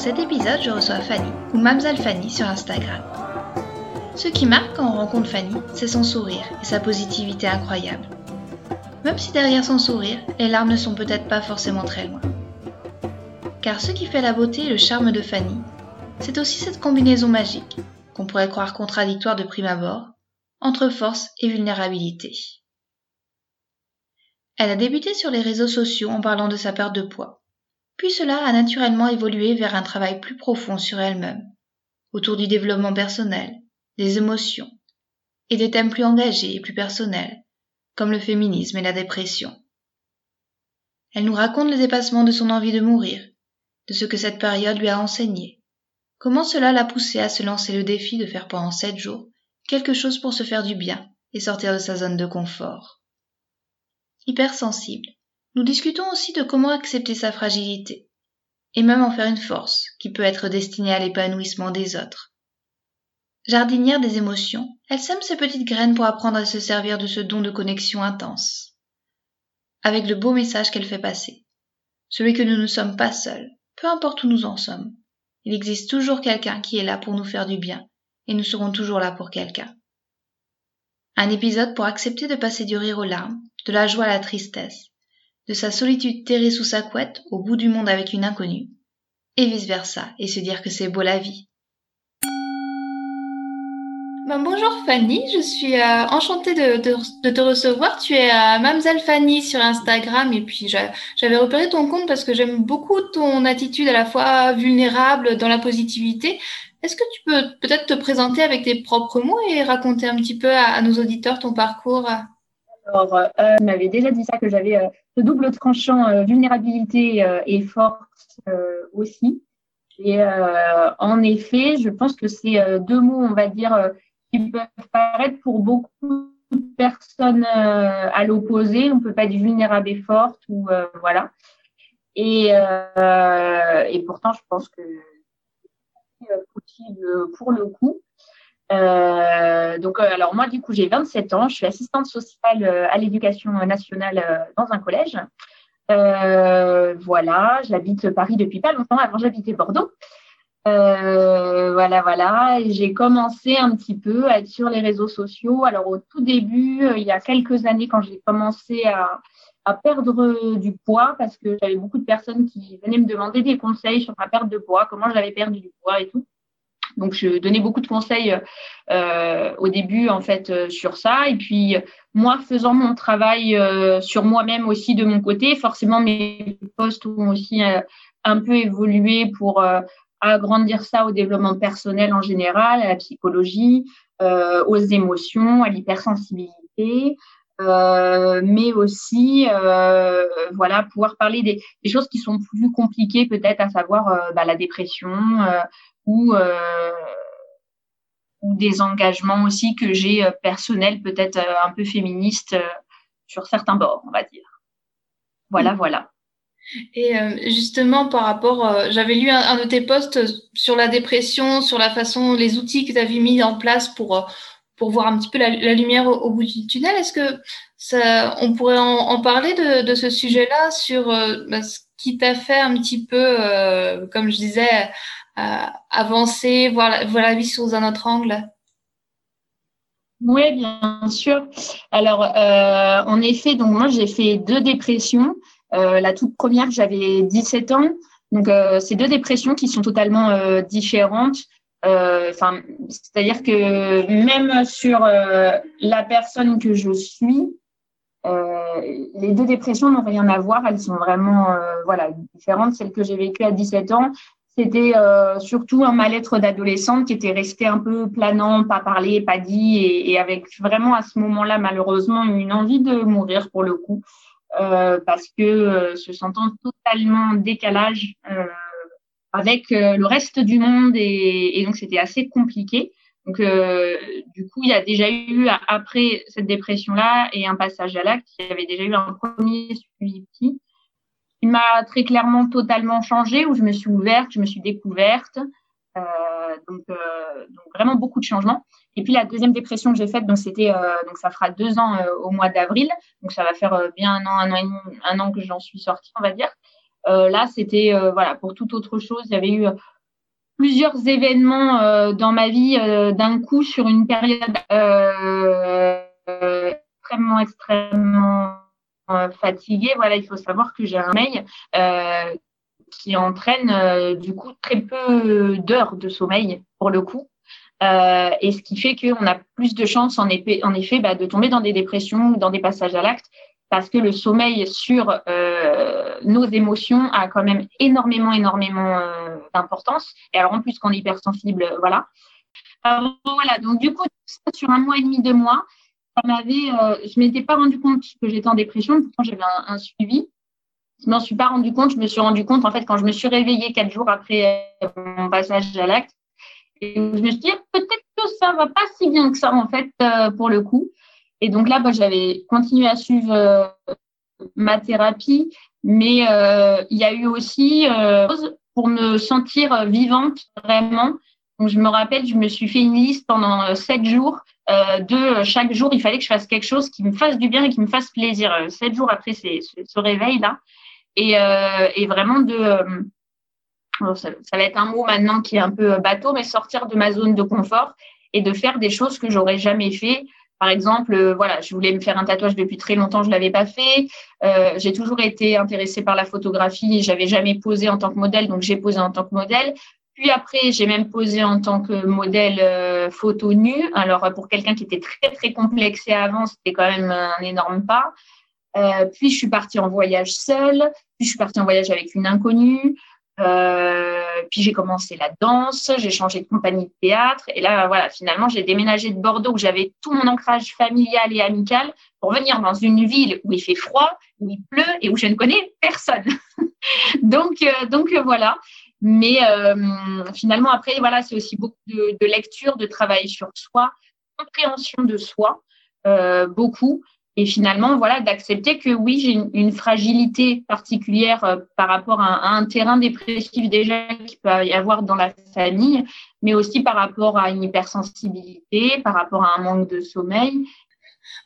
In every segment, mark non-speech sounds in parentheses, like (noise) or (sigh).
Cet épisode, je reçois Fanny, ou Mamzal Fanny sur Instagram. Ce qui marque quand on rencontre Fanny, c'est son sourire et sa positivité incroyable. Même si derrière son sourire, les larmes ne sont peut-être pas forcément très loin. Car ce qui fait la beauté et le charme de Fanny, c'est aussi cette combinaison magique, qu'on pourrait croire contradictoire de prime abord, entre force et vulnérabilité. Elle a débuté sur les réseaux sociaux en parlant de sa perte de poids puis cela a naturellement évolué vers un travail plus profond sur elle-même, autour du développement personnel, des émotions, et des thèmes plus engagés et plus personnels, comme le féminisme et la dépression. Elle nous raconte le dépassement de son envie de mourir, de ce que cette période lui a enseigné, comment cela l'a poussée à se lancer le défi de faire pendant sept jours quelque chose pour se faire du bien et sortir de sa zone de confort. Hypersensible, nous discutons aussi de comment accepter sa fragilité, et même en faire une force qui peut être destinée à l'épanouissement des autres. Jardinière des émotions, elle sème ses petites graines pour apprendre à se servir de ce don de connexion intense. Avec le beau message qu'elle fait passer, celui que nous ne sommes pas seuls, peu importe où nous en sommes. Il existe toujours quelqu'un qui est là pour nous faire du bien, et nous serons toujours là pour quelqu'un. Un épisode pour accepter de passer du rire aux larmes, de la joie à la tristesse, de sa solitude terrée sous sa couette au bout du monde avec une inconnue, et vice-versa, et se dire que c'est beau la vie. Ben, bonjour Fanny, je suis euh, enchantée de, te recevoir. Tu es à Mamselle Fanny sur Instagram et puis j'avais repéré ton compte parce que j'aime beaucoup ton attitude à la fois vulnérable dans la positivité. Est-ce que tu peux peut-être te présenter avec tes propres mots et raconter un petit peu à, nos auditeurs ton parcours? Alors, euh, tu m'avais déjà dit ça, que j'avais euh, ce double tranchant euh, vulnérabilité euh, et force aussi. Et en effet, je pense que c'est deux mots, on va dire, qui peuvent paraître pour beaucoup de personnes à l'opposé. On ne peut pas dire vulnérable et forte ou voilà. Et, et pourtant, je pense que c'est possible pour le coup. Euh, donc, euh, alors moi, du coup, j'ai 27 ans. Je suis assistante sociale euh, à l'éducation nationale dans un collège. voilà, j'habite Paris depuis pas longtemps. Avant, j'habitais Bordeaux. voilà, voilà. J'ai commencé un petit peu à être sur les réseaux sociaux. Alors, au tout début, il y a quelques années, quand j'ai commencé à, à perdre du poids, parce que j'avais beaucoup de personnes qui venaient me demander des conseils sur ma perte de poids, comment j'avais perdu du poids et tout. Donc, je donnais beaucoup de conseils euh, au début, en fait, euh, sur ça. Et puis, moi, faisant mon travail euh, sur moi-même aussi de mon côté, forcément, mes postes ont aussi un peu évolué pour agrandir ça au développement personnel en général, à la psychologie, aux émotions, à l'hypersensibilité. mais aussi voilà pouvoir parler des, choses qui sont plus compliquées peut-être à savoir bah, la dépression ou, euh, ou des engagements aussi que j'ai euh, personnels, peut-être euh, un peu féministes sur certains bords, on va dire. Voilà, voilà. Et justement, par rapport, j'avais lu un, de tes posts sur la dépression, sur la façon, les outils que tu avais mis en place pour, pour voir un petit peu la, lumière au, bout du tunnel. Est-ce que ça, on pourrait en, parler de, ce sujet-là, sur bah, qui t'a fait un petit peu, comme je disais, avancer, voir la, vie sous un autre angle? Oui, bien sûr. Alors, euh, en effet, donc moi, j'ai fait deux dépressions. Euh, la toute première, j'avais 17 ans. Donc, euh, c'est deux dépressions qui sont totalement différentes. Enfin, c'est-à-dire que même sur la personne que je suis, les deux dépressions n'ont rien à voir. Elles sont vraiment voilà différentes. Celle que j'ai vécue à 17 ans, c'était euh, surtout un mal-être d'adolescente qui était resté un peu planant, pas parlé, pas dit, et, avec vraiment à ce moment-là, malheureusement, une envie de mourir pour le coup, euh, parce que euh, se sentant totalement décalage avec le reste du monde et, et donc c'était assez compliqué. Donc, du coup, il y a déjà eu, après cette dépression-là et un passage à l'acte, il y avait déjà eu un premier suivi il m'a très clairement totalement changé, où je me suis ouverte, je me suis découverte. Euh, donc, euh, donc, vraiment beaucoup de changements. Et puis la deuxième dépression que j'ai faite, donc euh, donc ça fera deux ans euh, au mois d'avril, donc ça va faire euh, bien un an, un an, et demi, un an que j'en suis sortie, on va dire. là, c'était voilà pour toute autre chose. Il y avait eu plusieurs événements dans ma vie d'un coup sur une période extrêmement extrêmement euh, fatiguée, voilà, il faut savoir que j'ai un sommeil euh, qui entraîne euh, du coup très peu d'heures de sommeil pour le coup. et ce qui fait qu'on a plus de chances en, effet, en effet bah, de tomber dans des dépressions ou dans des passages à l'acte parce que le sommeil sur nos émotions a quand même énormément, énormément d'importance. Et alors en plus qu'on est hypersensible, voilà. voilà, donc du coup, sur un mois et demi, deux mois, euh, je m'étais pas rendu compte que j'étais en dépression, pourtant j'avais un, suivi. Je m'en suis pas rendu compte. Je me suis rendu compte en fait quand je me suis réveillée quatre jours après euh, mon passage à l'acte. Et je me suis dit peut-être que ça va pas si bien que ça en fait euh, pour le coup. Et donc là, bah, j'avais continué à suivre ma thérapie, mais il y a eu aussi pour me sentir vivante vraiment. Donc je me rappelle, je me suis fait une liste pendant sept jours euh, de euh, chaque jour, il fallait que je fasse quelque chose qui me fasse du bien et qui me fasse plaisir. Euh, sept jours après ce réveil-là. Et, et, vraiment de... ça, va être un mot maintenant qui est un peu bateau, mais sortir de ma zone de confort et de faire des choses que j'aurais jamais fait. Par exemple, voilà, je voulais me faire un tatouage depuis très longtemps, je l'avais pas fait. Euh, j'ai toujours été intéressée par la photographie, j'avais jamais posé en tant que modèle, donc j'ai posé en tant que modèle. Puis après, j'ai même posé en tant que modèle euh, photo nu. Alors, pour quelqu'un qui était très, très complexé avant, c'était quand même un énorme pas. Euh, puis, je suis partie en voyage seule. Puis, je suis partie en voyage avec une inconnue. Euh, puis, j'ai commencé la danse. J'ai changé de compagnie de théâtre. Et là, voilà, finalement, j'ai déménagé de Bordeaux où j'avais tout mon ancrage familial et amical pour venir dans une ville où il fait froid, où il pleut et où je ne connais personne. (laughs) donc, euh, donc voilà. Mais euh, finalement, après, voilà, c'est aussi beaucoup de, lecture, de travail sur soi, compréhension de soi, euh, beaucoup. Et finalement, voilà, d'accepter que oui, j'ai une, fragilité particulière euh, par rapport à un, terrain dépressif déjà qu'il peut y avoir dans la famille, mais aussi par rapport à une hypersensibilité, par rapport à un manque de sommeil.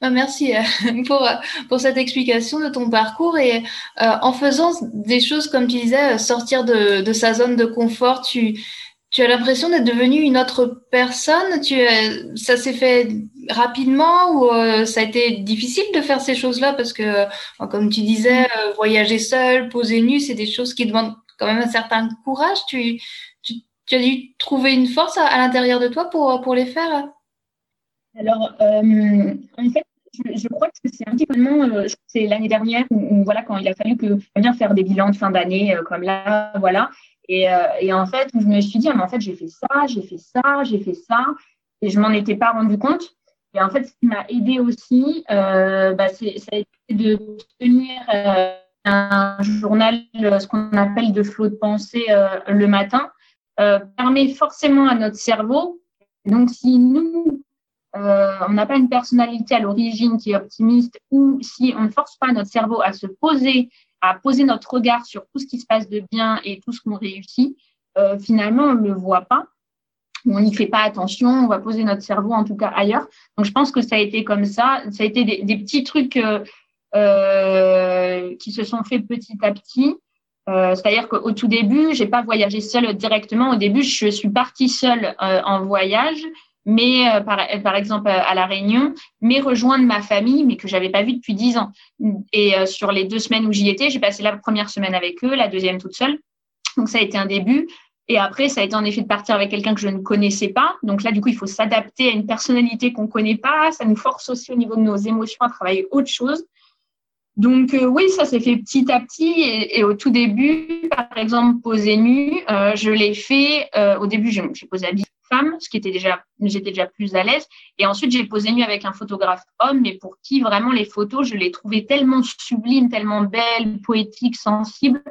Bah, merci euh, (laughs) pour, pour cette explication de ton parcours. Et euh, en faisant des choses comme tu disais, sortir de, de sa zone de confort, tu, tu as l'impression d'être devenue une autre personne? Tu, ça s'est fait rapidement ou euh, ça a été difficile de faire ces choses-là? Parce que, comme tu disais, voyager seul, poser nu, c'est des choses qui demandent quand même un certain courage. Tu, tu, tu as dû trouver une force à, à l'intérieur de toi pour, pour les faire? Alors, euh, en fait, je, crois que c'est un petit peu, euh, c'est l'année dernière où, voilà, quand il a fallu que bien faire des bilans de fin d'année, euh, comme là, voilà. Et, et, en fait, je me suis dit, ah, mais en fait, j'ai fait ça, j'ai fait ça, j'ai fait ça, et je m'en étais pas rendu compte. Et en fait, ce qui m'a aidé aussi, bah, a été de tenir un journal, ce qu'on appelle de flot de pensée le matin, permet forcément à notre cerveau. Donc, si nous, euh, on n'a pas une personnalité à l'origine qui est optimiste ou si on ne force pas notre cerveau à se poser, à poser notre regard sur tout ce qui se passe de bien et tout ce qu'on réussit, euh, finalement, on ne le voit pas. On n'y fait pas attention, on va poser notre cerveau en tout cas ailleurs. Donc je pense que ça a été comme ça. Ça a été des, petits trucs euh, qui se sont faits petit à petit. C'est-à-dire qu'au tout début, j'ai pas voyagé seule directement. Au début, je suis partie seule en voyage mais euh, par, par, exemple à la Réunion, mais rejoindre ma famille, mais que j'avais pas vu depuis dix ans. Et euh, sur les deux semaines où j'y étais, j'ai passé la première semaine avec eux, la deuxième toute seule. Donc ça a été un début. Et après, ça a été en effet de partir avec quelqu'un que je ne connaissais pas. Donc là, du coup, il faut s'adapter à une personnalité qu'on connaît pas. Ça nous force aussi au niveau de nos émotions à travailler autre chose. Donc euh, oui, ça s'est fait petit à petit et, au tout début, par exemple, poser nu, euh, je l'ai fait. Euh, au début, j'ai posé habillé ce qui était déjà, j'étais déjà plus à l'aise. Et ensuite, j'ai posé nu avec un photographe homme, mais pour qui vraiment les photos, je les trouvais tellement sublimes, tellement belles, poétiques, sensibles,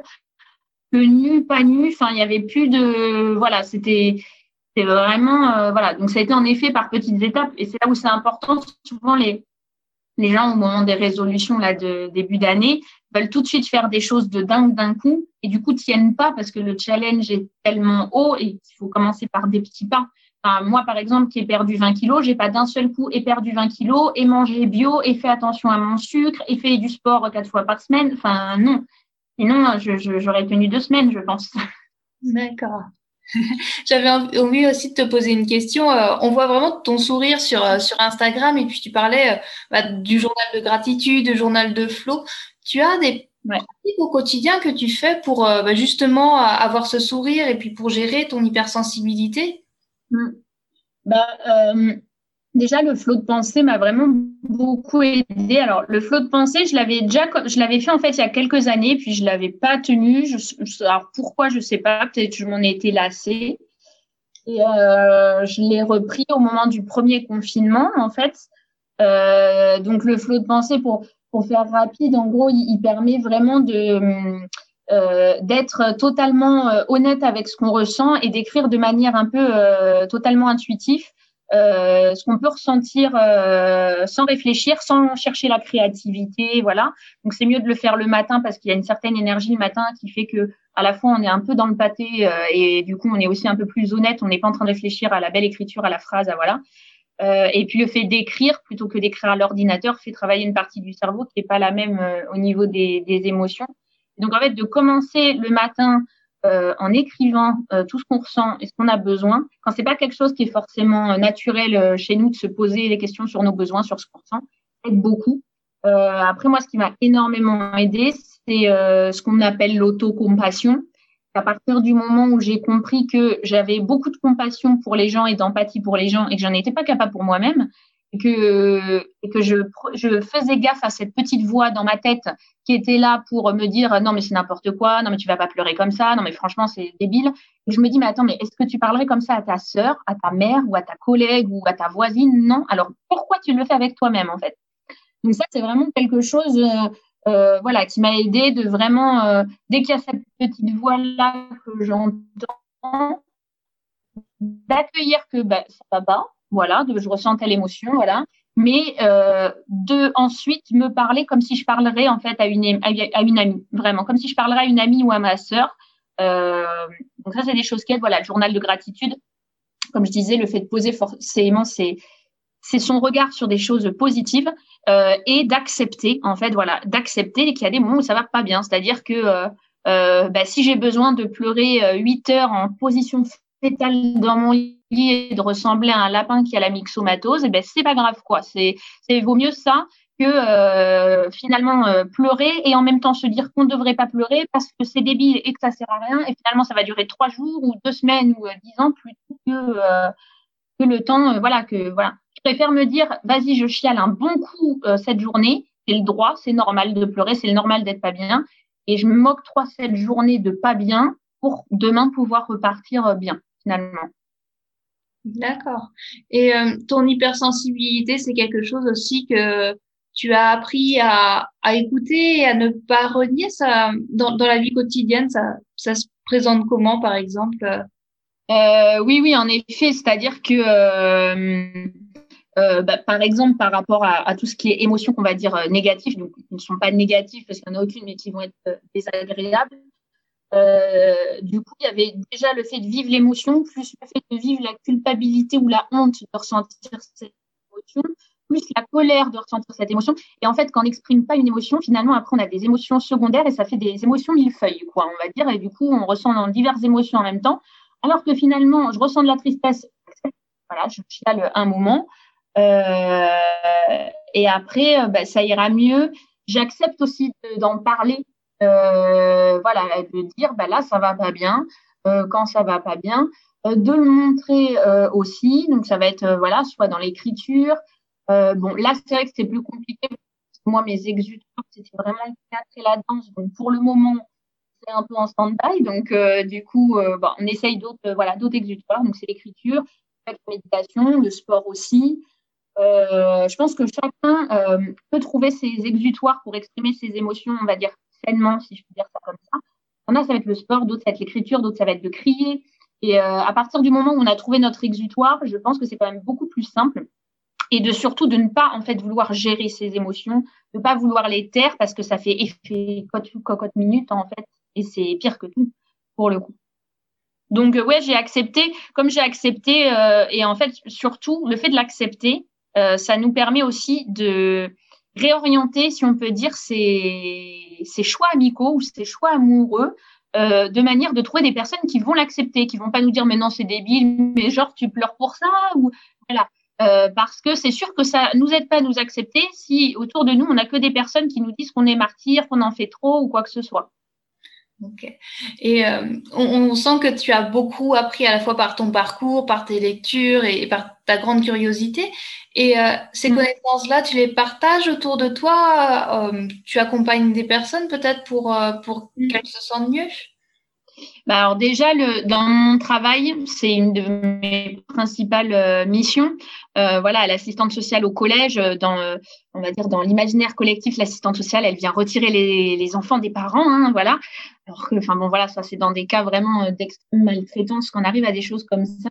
que nu, pas nu. Enfin, il n'y avait plus de, voilà, c'était, c'est vraiment, euh, voilà. Donc, ça a été en effet par petites étapes, et c'est là où c'est important. Souvent, les les gens au moment des résolutions là de début d'année veulent tout de suite faire des choses de dingue d'un coup et du coup tiennent pas parce que le challenge est tellement haut et il faut commencer par des petits pas. Moi par exemple qui ai perdu 20 kilos, j'ai pas d'un seul coup et perdu 20 kilos et mangé bio et fait attention à mon sucre et fait du sport quatre fois par semaine. Enfin non, sinon j'aurais tenu deux semaines je pense. (laughs) D'accord. (laughs) J'avais envie aussi de te poser une question. Euh, on voit vraiment ton sourire sur, euh, sur Instagram et puis tu parlais euh, bah, du journal de gratitude, du journal de flow. Tu as des pratiques au quotidien que tu fais pour bah, justement avoir ce sourire et puis pour gérer ton hypersensibilité? Mmh. bah, Déjà, le flot de pensée m'a vraiment beaucoup aidé. Alors, le flot de pensée, je l'avais déjà, je l'avais fait en fait il y a quelques années, puis je l'avais pas tenu. Je, alors pourquoi, je sais pas. Peut-être que je m'en ai été lassée. Et euh, je l'ai repris au moment du premier confinement, en fait. Euh, donc, le flot de pensée, pour pour faire rapide, en gros, il, permet vraiment de euh, d'être totalement euh, honnête avec ce qu'on ressent et d'écrire de manière un peu euh, totalement intuitive ce qu'on peut ressentir sans réfléchir, sans chercher la créativité, voilà. Donc c'est mieux de le faire le matin parce qu'il y a une certaine énergie le matin qui fait que à la fois on est un peu dans le pâté et du coup on est aussi un peu plus honnête, on n'est pas en train de réfléchir à la belle écriture, à la phrase, à voilà. Euh, et puis le fait d'écrire plutôt que d'écrire à l'ordinateur fait travailler une partie du cerveau qui n'est pas la même au niveau des, des émotions. Donc en fait de commencer le matin euh, en écrivant euh, tout ce qu'on ressent et ce qu'on a besoin, quand c'est pas quelque chose qui est forcément euh, naturel chez nous de se poser les questions sur nos besoins, sur ce qu'on ressent, aide beaucoup. après moi, ce qui m'a énormément aidé, c'est ce qu'on appelle l'autocompassion. À partir du moment où j'ai compris que j'avais beaucoup de compassion pour les gens et d'empathie pour les gens et que j'en étais pas capable pour moi-même, et que, que je, je faisais gaffe à cette petite voix dans ma tête qui était là pour me dire non mais c'est n'importe quoi, non mais tu vas pas pleurer comme ça, non mais franchement c'est débile. Et je me dis mais attends mais est-ce que tu parlerais comme ça à ta sœur, à ta mère ou à ta collègue ou à ta voisine? Non. Alors pourquoi tu le fais avec toi-même en fait? Donc ça c'est vraiment quelque chose euh, voilà qui m'a aidé de vraiment euh, dès qu'il y a cette petite voix là que j'entends d'accueillir que bah, ça va pas voilà, de, je ressens telle émotion, voilà. Mais euh, de ensuite me parler comme si je parlerais en fait à une, à une amie, vraiment, comme si je parlerais à une amie ou à ma sœur. Euh, donc ça, c'est des choses qui Voilà, le journal de gratitude, comme je disais, le fait de poser forcément, c'est c'est son regard sur des choses positives euh, et d'accepter, en fait, voilà, d'accepter qu'il y a des moments où ça va pas bien. C'est-à-dire que euh, euh bah, si j'ai besoin de pleurer 8 heures en position fétale dans mon lit et de ressembler à un lapin qui a la myxomatose, et eh ben c'est pas grave quoi. C'est c'est vaut mieux ça que euh, finalement euh, pleurer et en même temps se dire qu'on ne devrait pas pleurer parce que c'est débile et que ça sert à rien et finalement ça va durer trois jours ou deux semaines ou euh, dix ans plutôt que que le temps voilà que voilà préfère me dire vas-y je chiale un bon coup cette journée c'est le droit c'est normal de pleurer c'est normal d'être pas bien et je me moque trois cette journée de pas bien pour demain pouvoir repartir bien finalement D'accord. Et euh, ton hypersensibilité, c'est quelque chose aussi que tu as appris à, à écouter et à ne pas renier ça dans, dans la vie quotidienne. Ça, ça se présente comment, par exemple? Euh, Oui, oui, en effet. C'est-à-dire que, euh, euh bah, par exemple, par rapport à, tout ce qui est émotions qu'on va dire euh, négatives, donc qui ne sont pas négatives parce qu'il n'y en a aucune, mais qui vont être désagréables. Euh, du coup, il y avait déjà le fait de vivre l'émotion, plus le fait de vivre la culpabilité ou la honte de ressentir cette émotion, plus la colère de ressentir cette émotion. Et en fait, quand on n'exprime pas une émotion, finalement, après, on a des émotions secondaires et ça fait des émotions millefeuilles, quoi, on va dire. Et du coup, on ressent diverses émotions en même temps. Alors que finalement, je ressens de la tristesse, voilà, je chiale un moment. Euh, et après, euh, bah, ça ira mieux. J'accepte aussi d'en parler euh, voilà, de dire bah là ça va pas bien, euh, quand ça va pas bien, euh, de le montrer aussi. Donc ça va être voilà, soit dans l'écriture. bon là c'est vrai que c'est plus compliqué. moi mes exutoires c'était vraiment le théâtre et la danse. Donc pour le moment c'est un peu en stand-by. Donc du coup bon, on essaye d'autres voilà d'autres exutoires. Donc c'est l'écriture, la méditation, le sport aussi. Euh, je pense que chacun euh, peut trouver ses exutoires pour exprimer ses émotions, on va dire si je peux dire ça comme ça. En a, ça va être le sport, d'autres, ça va être l'écriture, d'autres, ça va être de crier. Et euh, à partir du moment où on a trouvé notre exutoire, je pense que c'est quand même beaucoup plus simple. Et de surtout de ne pas en fait vouloir gérer ses émotions, de ne pas vouloir les taire parce que ça fait effet cocotte minute en fait, et c'est pire que tout pour le coup. Donc ouais, j'ai accepté, comme j'ai accepté, et en fait surtout le fait de l'accepter, ça nous permet aussi de réorienter, si on peut dire, ses choix amicaux ou ses choix amoureux euh, de manière de trouver des personnes qui vont l'accepter, qui vont pas nous dire mais non c'est débile, mais genre tu pleures pour ça ou voilà. Euh, parce que c'est sûr que ça nous aide pas à nous accepter si autour de nous on n'a que des personnes qui nous disent qu'on est martyr, qu'on en fait trop ou quoi que ce soit. Ok. Et euh, on, sent que tu as beaucoup appris à la fois par ton parcours, par tes lectures et, par ta grande curiosité. Et euh, ces mm. connaissances-là, tu les partages autour de toi euh, Tu accompagnes des personnes peut-être pour, pour mm. qu'elles se sentent mieux? Bah alors déjà, le, dans mon travail, c'est une de mes principales euh, missions. Euh, voilà, l'assistante sociale au collège, euh, dans, on va dire dans l'imaginaire collectif, l'assistante sociale, elle vient retirer les, les enfants des parents, hein, voilà. Alors que, enfin bon, voilà, ça c'est dans des cas vraiment d'extrême maltraitance qu'on arrive à des choses comme ça.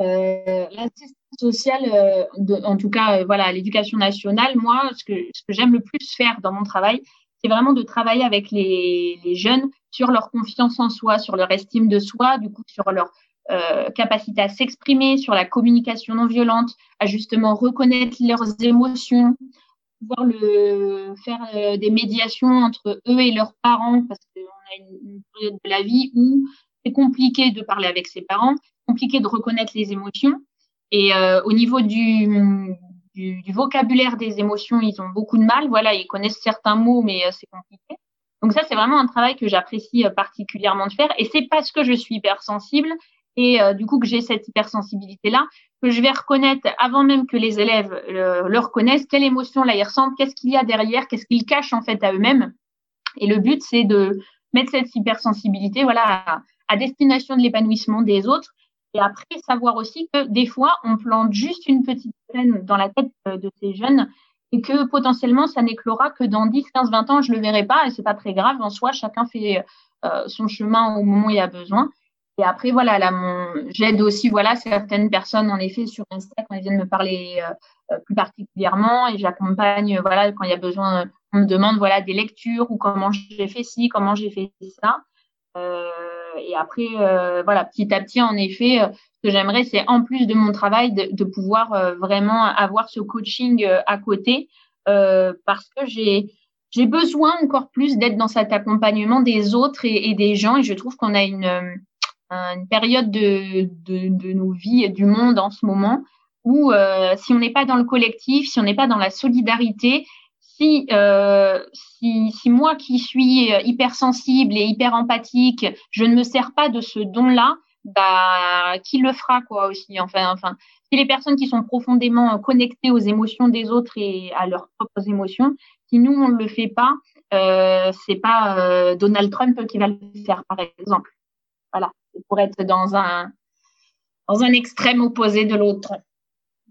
l'assistante sociale, de, en tout cas, voilà, l'éducation nationale, moi, ce que, ce que j'aime le plus faire dans mon travail, c'est vraiment de travailler avec les, les, jeunes sur leur confiance en soi, sur leur estime de soi, du coup sur leur euh, capacité à s'exprimer, sur la communication non violente, à justement reconnaître leurs émotions, pouvoir le, faire euh, des médiations entre eux et leurs parents, parce qu'on a une, période de la vie où c'est compliqué de parler avec ses parents, compliqué de reconnaître les émotions. Et euh, au niveau du, du, du, vocabulaire des émotions, ils ont beaucoup de mal. Voilà, ils connaissent certains mots, mais euh, c'est compliqué. Donc ça, c'est vraiment un travail que j'apprécie euh, particulièrement de faire. Et c'est parce que je suis hypersensible et euh, du coup que j'ai cette hypersensibilité-là que je vais reconnaître, avant même que les élèves le, reconnaissent, quelle émotion là ils ressentent, qu'est-ce qu'il y a derrière, qu'est-ce qu'ils cachent en fait à eux-mêmes. Et le but, c'est de mettre cette hypersensibilité voilà, à destination de l'épanouissement des autres. Et après, savoir aussi que des fois, on plante juste une petite graine dans la tête euh, de ces jeunes et que potentiellement ça n'éclora que dans 10, 15, 20 ans, je le verrai pas et c'est pas très grave. En soi, chacun fait euh, son chemin au moment où il a besoin. Et après, voilà, j'aide aussi, voilà, certaines personnes, en effet, sur Insta, quand elles viennent me parler euh, plus particulièrement, et j'accompagne, voilà, quand il y a besoin, on me demande, voilà, des lectures, ou comment j'ai fait ci, comment j'ai fait ça. Et après, euh, voilà, petit à petit, en effet, ce que j'aimerais, c'est en plus de mon travail, de, pouvoir euh, vraiment avoir ce coaching euh, à côté, euh, parce que j'ai j'ai besoin encore plus d'être dans cet accompagnement des autres et, des gens, et je trouve qu'on a une, période de, de, nos vies et du monde en ce moment où euh, si on n'est pas dans le collectif, si on n'est pas dans la solidarité, si, euh, si, si moi qui suis hypersensible et hyper empathique, je ne me sers pas de ce don-là, bah, qui le fera quoi aussi. Enfin, enfin, si les personnes qui sont profondément connectées aux émotions des autres et à leurs propres émotions, si nous on le fait pas, euh, c'est pas euh, Donald Trump qui va le faire par exemple. Voilà, pour être dans un dans un extrême opposé de l'autre.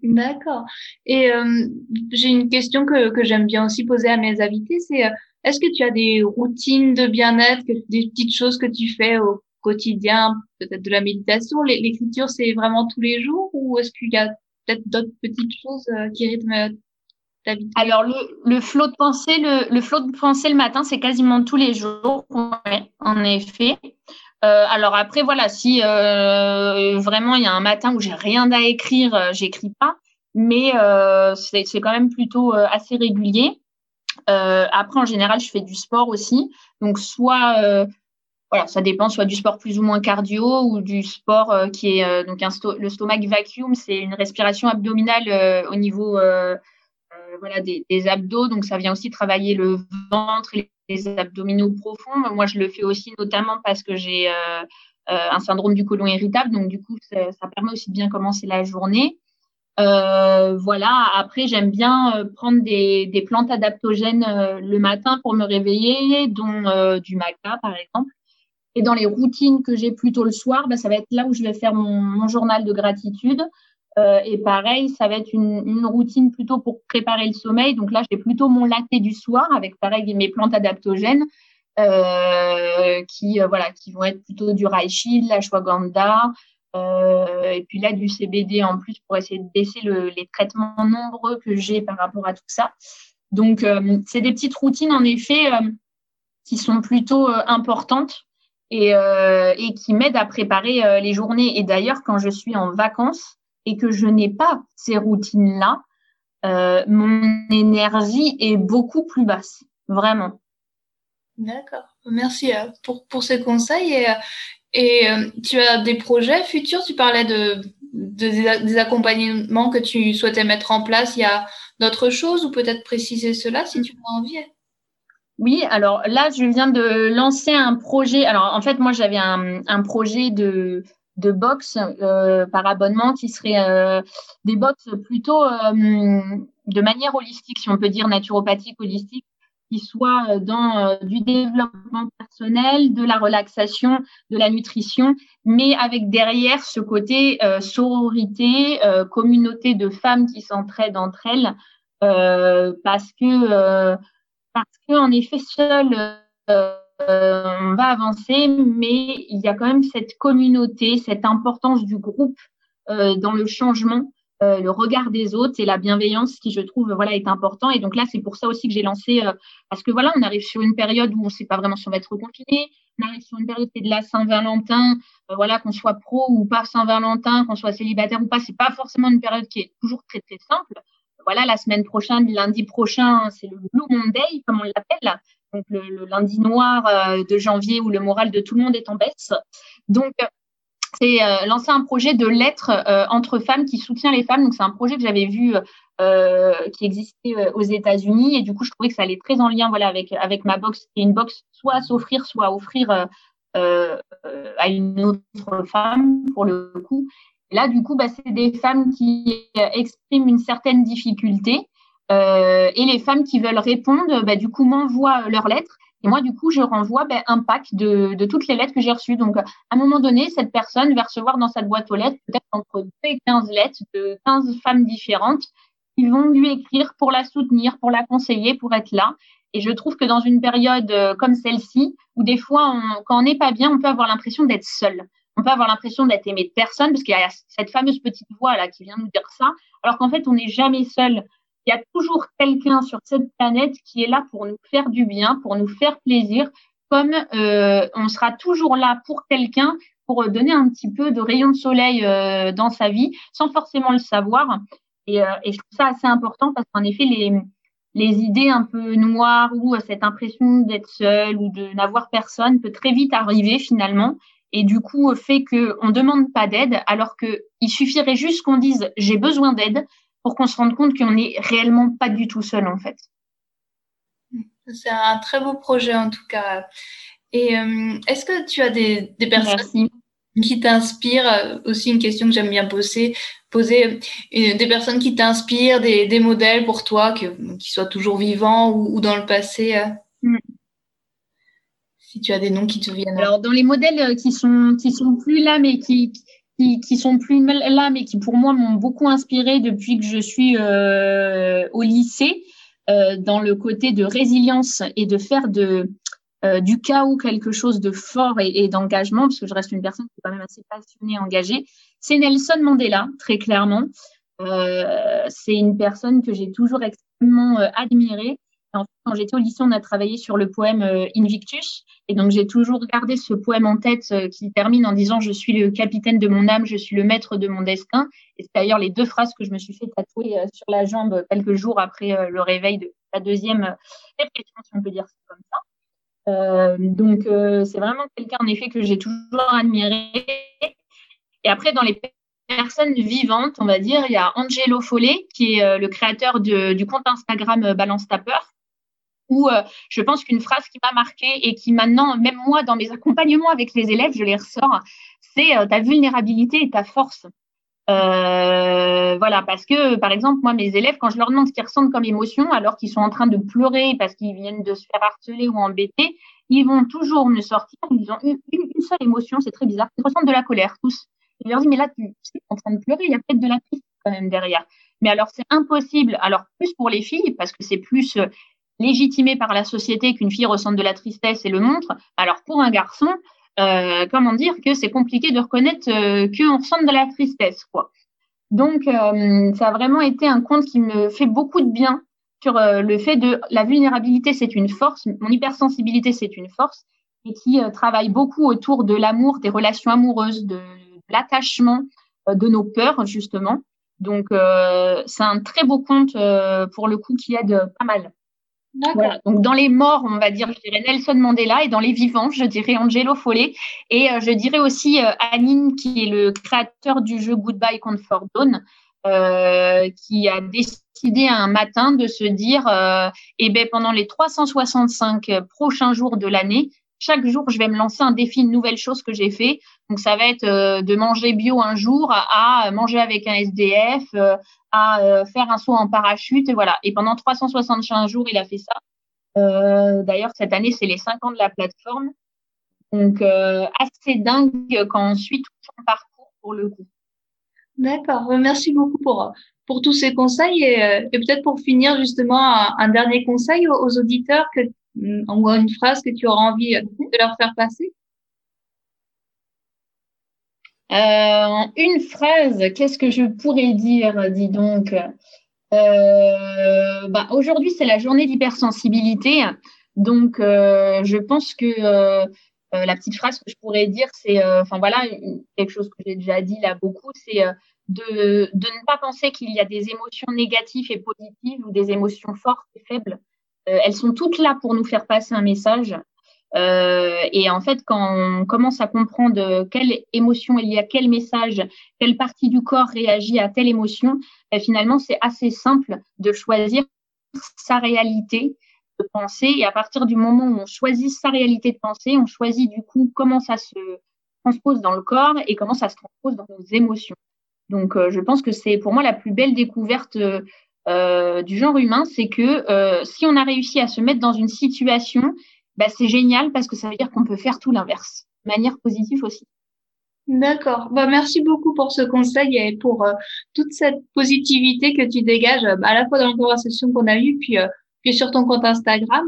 D'accord. Et euh, j'ai une question que, que j'aime bien aussi poser à mes invités, c'est euh, est-ce que tu as des routines de bien-être, des petites choses que tu fais au quotidien, peut-être de la méditation L'écriture, c'est vraiment tous les jours ou est-ce qu'il y a peut-être d'autres petites choses euh, qui rythment ta vie Alors, le, le flot de pensée, le, le flot de pensée le matin, c'est quasiment tous les jours, en effet. Euh, alors après, voilà, si euh, vraiment il y a un matin où j'ai rien à écrire, euh, j'écris pas, mais c'est quand même plutôt assez régulier. après, en général, je fais du sport aussi, donc soit voilà, ça dépend soit du sport plus ou moins cardio ou du sport qui est donc le stomach vacuum, c'est une respiration abdominale au niveau voilà des, abdos, donc ça vient aussi travailler le ventre et les abdominaux profonds. Moi, je le fais aussi notamment parce que j'ai un syndrome du côlon irritable, donc du coup, ça, permet aussi de bien commencer la journée. Euh, voilà. Après, j'aime bien prendre des, plantes adaptogènes euh, le matin pour me réveiller, dont euh, du maca par exemple. Et dans les routines que j'ai plutôt le soir, ben, ça va être là où je vais faire mon journal de gratitude. Euh, et pareil, ça va être une, routine plutôt pour préparer le sommeil. Donc là, j'ai plutôt mon laté du soir avec pareil mes plantes adaptogènes euh, qui euh, voilà qui vont être plutôt du reishi, de l'ashwagandha et puis là du CBD en plus pour essayer de baisser les traitements nombreux que j'ai par rapport à tout ça. Donc c'est des petites routines en effet qui sont plutôt importantes. Et, et qui m'aident à préparer les journées. Et d'ailleurs, quand je suis en vacances, et que je n'ai pas ces routines-là, euh, mon énergie est beaucoup plus basse, vraiment. D'accord. Merci euh, pour, pour ces conseils. Et, euh, et tu as des projets futurs? Tu parlais de, de, des accompagnements que tu souhaitais mettre en place. Il y a d'autres choses ou peut-être préciser cela si tu as envie? Oui, alors là, je viens de lancer un projet. Alors en fait, moi, j'avais un, un projet de de box euh, par abonnement qui seraient euh, des box plutôt euh, de manière holistique, si on peut dire naturopathique, holistique, qui soient euh, dans euh, du développement personnel, de la relaxation, de la nutrition, mais avec derrière ce côté sororité, communauté de femmes qui s'entraident entre elles, parce que parce que en effet seul euh, euh, on va avancer, mais il y a quand même cette communauté, cette importance du groupe euh, dans le changement. Euh, le regard des autres et la bienveillance qui je trouve voilà est important. Et donc là c'est pour ça aussi que j'ai lancé parce que voilà on arrive sur une période où on ne sait pas vraiment si on va être confiné on arrive sur une période c'est de la Saint-Valentin voilà qu'on soit pro ou pas Saint-Valentin qu'on soit célibataire ou pas c'est pas forcément une période qui est toujours très très simple. Voilà la semaine prochaine lundi prochain c'est le Blue Monday comme on l'appelle donc le, lundi noir euh, de janvier où le moral de tout le monde est en baisse. Donc, euh, c'est euh, lancer un projet de lettres entre femmes qui soutient les femmes. Donc, c'est un projet que j'avais vu qui existait aux États-Unis. Et du coup, je trouvais que ça allait très en lien voilà, avec, avec ma box, qui est une box soit à s'offrir, soit à offrir à une autre femme, pour le coup. Là, du coup, bah, c'est des femmes qui expriment une certaine difficulté euh, et les femmes qui veulent répondre, bah, du coup, m'envoient euh, leurs lettres. Et moi, du coup, je renvoie bah, un pack de, de, toutes les lettres que j'ai reçues. Donc, à un moment donné, cette personne va recevoir dans sa boîte aux lettres peut-être entre 2 et 15 lettres de 15 femmes différentes qui vont lui écrire pour la soutenir, pour la conseiller, pour être là. Et je trouve que dans une période euh, comme celle-ci, où des fois, quand on n'est pas bien, on peut avoir l'impression d'être seul. On peut avoir l'impression d'être aimé de personne, parce qu'il y a cette fameuse petite voix là qui vient nous dire ça, alors qu'en fait, on n'est jamais seul il y a toujours quelqu'un sur cette planète qui est là pour nous faire du bien, pour nous faire plaisir, comme euh, on sera toujours là pour quelqu'un pour donner un petit peu de rayon de soleil euh, dans sa vie sans forcément le savoir. Et, euh, je trouve ça assez important parce qu'en effet, les, les idées un peu noires ou euh, cette impression d'être seul ou de n'avoir personne peut très vite arriver finalement et du coup fait qu'on ne demande pas d'aide alors qu'il suffirait juste qu'on dise j'ai besoin d'aide pour qu'on se rende compte qu'on n'est réellement pas du tout seul en fait. C'est un très beau projet en tout cas. Et euh, est-ce que tu as des, personnes qui t'inspirent? Euh, aussi une question que j'aime bien poser, poser euh, des personnes qui t'inspirent, des, modèles pour toi, que, qui soient toujours vivants ou, dans le passé. Hmm. Si tu as des noms qui te viennent. Alors dans les modèles qui sont qui sont plus là, mais qui, qui, qui sont plus là, mais qui pour moi m'ont beaucoup inspiré depuis que je suis euh, au lycée, euh, dans le côté de résilience et de faire de euh, du chaos quelque chose de fort et, d'engagement, parce que je reste une personne qui est quand même assez passionnée, et engagée. C'est Nelson Mandela, très clairement. c'est une personne que j'ai toujours extrêmement admirée quand j'étais au lycée, on a travaillé sur le poème euh, Invictus. Et donc, j'ai toujours gardé ce poème en tête euh, qui termine en disant Je suis le capitaine de mon âme, je suis le maître de mon destin. Et c'est d'ailleurs les deux phrases que je me suis fait tatouer euh, sur la jambe quelques jours après le réveil de la deuxième dépression, si on peut dire ça comme ça. Donc, c'est vraiment quelqu'un, en effet, que j'ai toujours admiré. Et après, dans les personnes vivantes, on va dire, il y a Angelo Follet, qui est le créateur du compte Instagram Balance Tapper, où euh, je pense qu'une phrase qui m'a marquée et qui maintenant, même moi, dans mes accompagnements avec les élèves, je les ressors, c'est euh, ta vulnérabilité et ta force. Euh, voilà, parce que, par exemple, moi, mes élèves, quand je leur demande ce qu'ils ressentent comme émotion, alors qu'ils sont en train de pleurer parce qu'ils viennent de se faire harceler ou embêter, ils vont toujours me sortir, ils ont une, une seule émotion, c'est très bizarre, ils ressentent de la colère, tous. Je leur dis, mais là, tu es en train de pleurer, il y a peut-être de la tristesse quand même derrière. Mais alors, c'est impossible. Alors, plus pour les filles, parce que c'est plus légitimé par la société qu'une fille ressente de la tristesse et le montre. Alors pour un garçon, euh, comment dire que c'est compliqué de reconnaître euh, qu'on ressent de la tristesse, quoi. Donc, euh, ça a vraiment été un conte qui me fait beaucoup de bien sur euh, le fait de la vulnérabilité, c'est une force, mon hypersensibilité, c'est une force, et qui euh, travaille beaucoup autour de l'amour, des relations amoureuses, de, l'attachement, de nos peurs, justement. Donc, c'est un très beau conte pour le coup qui aide pas mal. Donc dans les morts, on va dire, je dirais Nelson Mandela, et dans les vivants, je dirais Angelo Follet, et euh, je dirais aussi euh, Anine, qui est le créateur du jeu Goodbye Comfort Dawn, euh, qui a décidé un matin de se dire, euh, eh ben pendant les 365 prochains jours de l'année, chaque jour, je vais me lancer un défi, une nouvelle chose que j'ai fait. Donc, ça va être euh, de manger bio un jour à, manger avec un SDF, euh, à euh, faire un saut en parachute. Et voilà. Et pendant 365 jours, il a fait ça. D'ailleurs, cette année, c'est les 5 ans de la plateforme. Donc, assez dingue quand on suit tout son parcours pour le coup. D'accord. Merci beaucoup pour, pour tous ces conseils. Et, peut-être pour finir, justement, un, dernier conseil aux, aux auditeurs que ou une phrase que tu auras envie de leur faire passer? Euh, Une phrase, qu'est-ce que je pourrais dire, dis donc? Euh, bah, Aujourd'hui, c'est la journée d'hypersensibilité. Donc, euh, je pense que euh, euh, la petite phrase que je pourrais dire, c'est, euh, enfin voilà, quelque chose que j'ai déjà dit là beaucoup, c'est de, de ne pas penser qu'il y a des émotions négatives et positives ou des émotions fortes et faibles. Euh, elles sont toutes là pour nous faire passer un message. Euh, et en fait, quand on commence à comprendre quelle émotion il y a, quel message, quelle partie du corps réagit à telle émotion, ben finalement, c'est assez simple de choisir sa réalité de pensée. Et à partir du moment où on choisit sa réalité de pensée, on choisit du coup comment ça se transpose dans le corps et comment ça se transpose dans nos émotions. Donc, euh, je pense que c'est pour moi la plus belle découverte euh, du genre humain, c'est que euh, si on a réussi à se mettre dans une situation, bah, c'est génial parce que ça veut dire qu'on peut faire tout l'inverse, de manière positive aussi. D'accord. Bah, merci beaucoup pour ce conseil et pour euh, toute cette positivité que tu dégages à la fois dans la conversation qu'on a eue, puis, puis sur ton compte Instagram.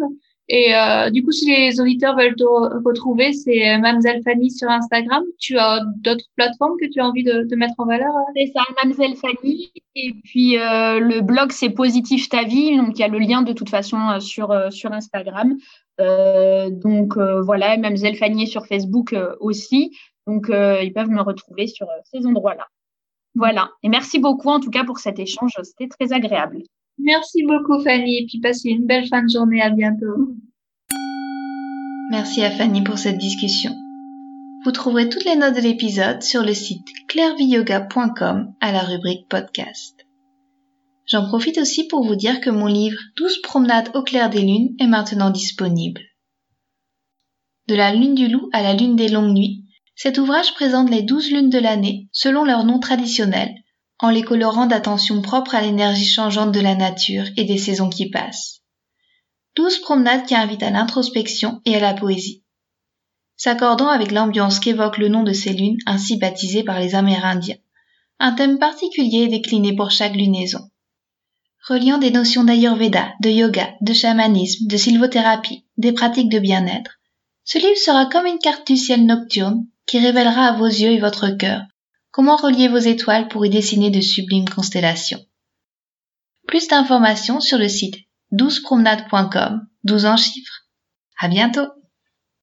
Et euh, du coup, si les auditeurs veulent te retrouver, c'est Mamselle Fanny sur Instagram. Tu as d'autres plateformes que tu as envie de, de mettre en valeur? Euh? C'est ça, Mamselle Fanny. Et puis euh, le blog, c'est Positif ta vie. Donc il y a le lien de toute façon euh, sur euh, sur Instagram. donc voilà, Mamselle Fanny est sur Facebook aussi. Donc ils peuvent me retrouver sur ces endroits-là. Voilà. Et merci beaucoup en tout cas pour cet échange. C'était très agréable. Merci beaucoup Fanny et puis passez une belle fin de journée. À bientôt. Merci à Fanny pour cette discussion. Vous trouverez toutes les notes de l'épisode sur le site clairviyoga.com à la rubrique podcast. J'en profite aussi pour vous dire que mon livre 12 promenades au clair des lunes est maintenant disponible. De la lune du loup à la lune des longues nuits, cet ouvrage présente les 12 lunes de l'année selon leur nom traditionnel en les colorant d'attention propre à l'énergie changeante de la nature et des saisons qui passent. Douze promenades qui invitent à l'introspection et à la poésie. S'accordant avec l'ambiance qu'évoque le nom de ces lunes ainsi baptisées par les Amérindiens. Un thème particulier est décliné pour chaque lunaison. Reliant des notions d'Ayurveda, de yoga, de chamanisme, de sylvothérapie, des pratiques de bien-être, ce livre sera comme une carte du ciel nocturne qui révélera à vos yeux et votre cœur Comment relier vos étoiles pour y dessiner de sublimes constellations? Plus d'informations sur le site 12promenades.com, 12 en chiffres. À bientôt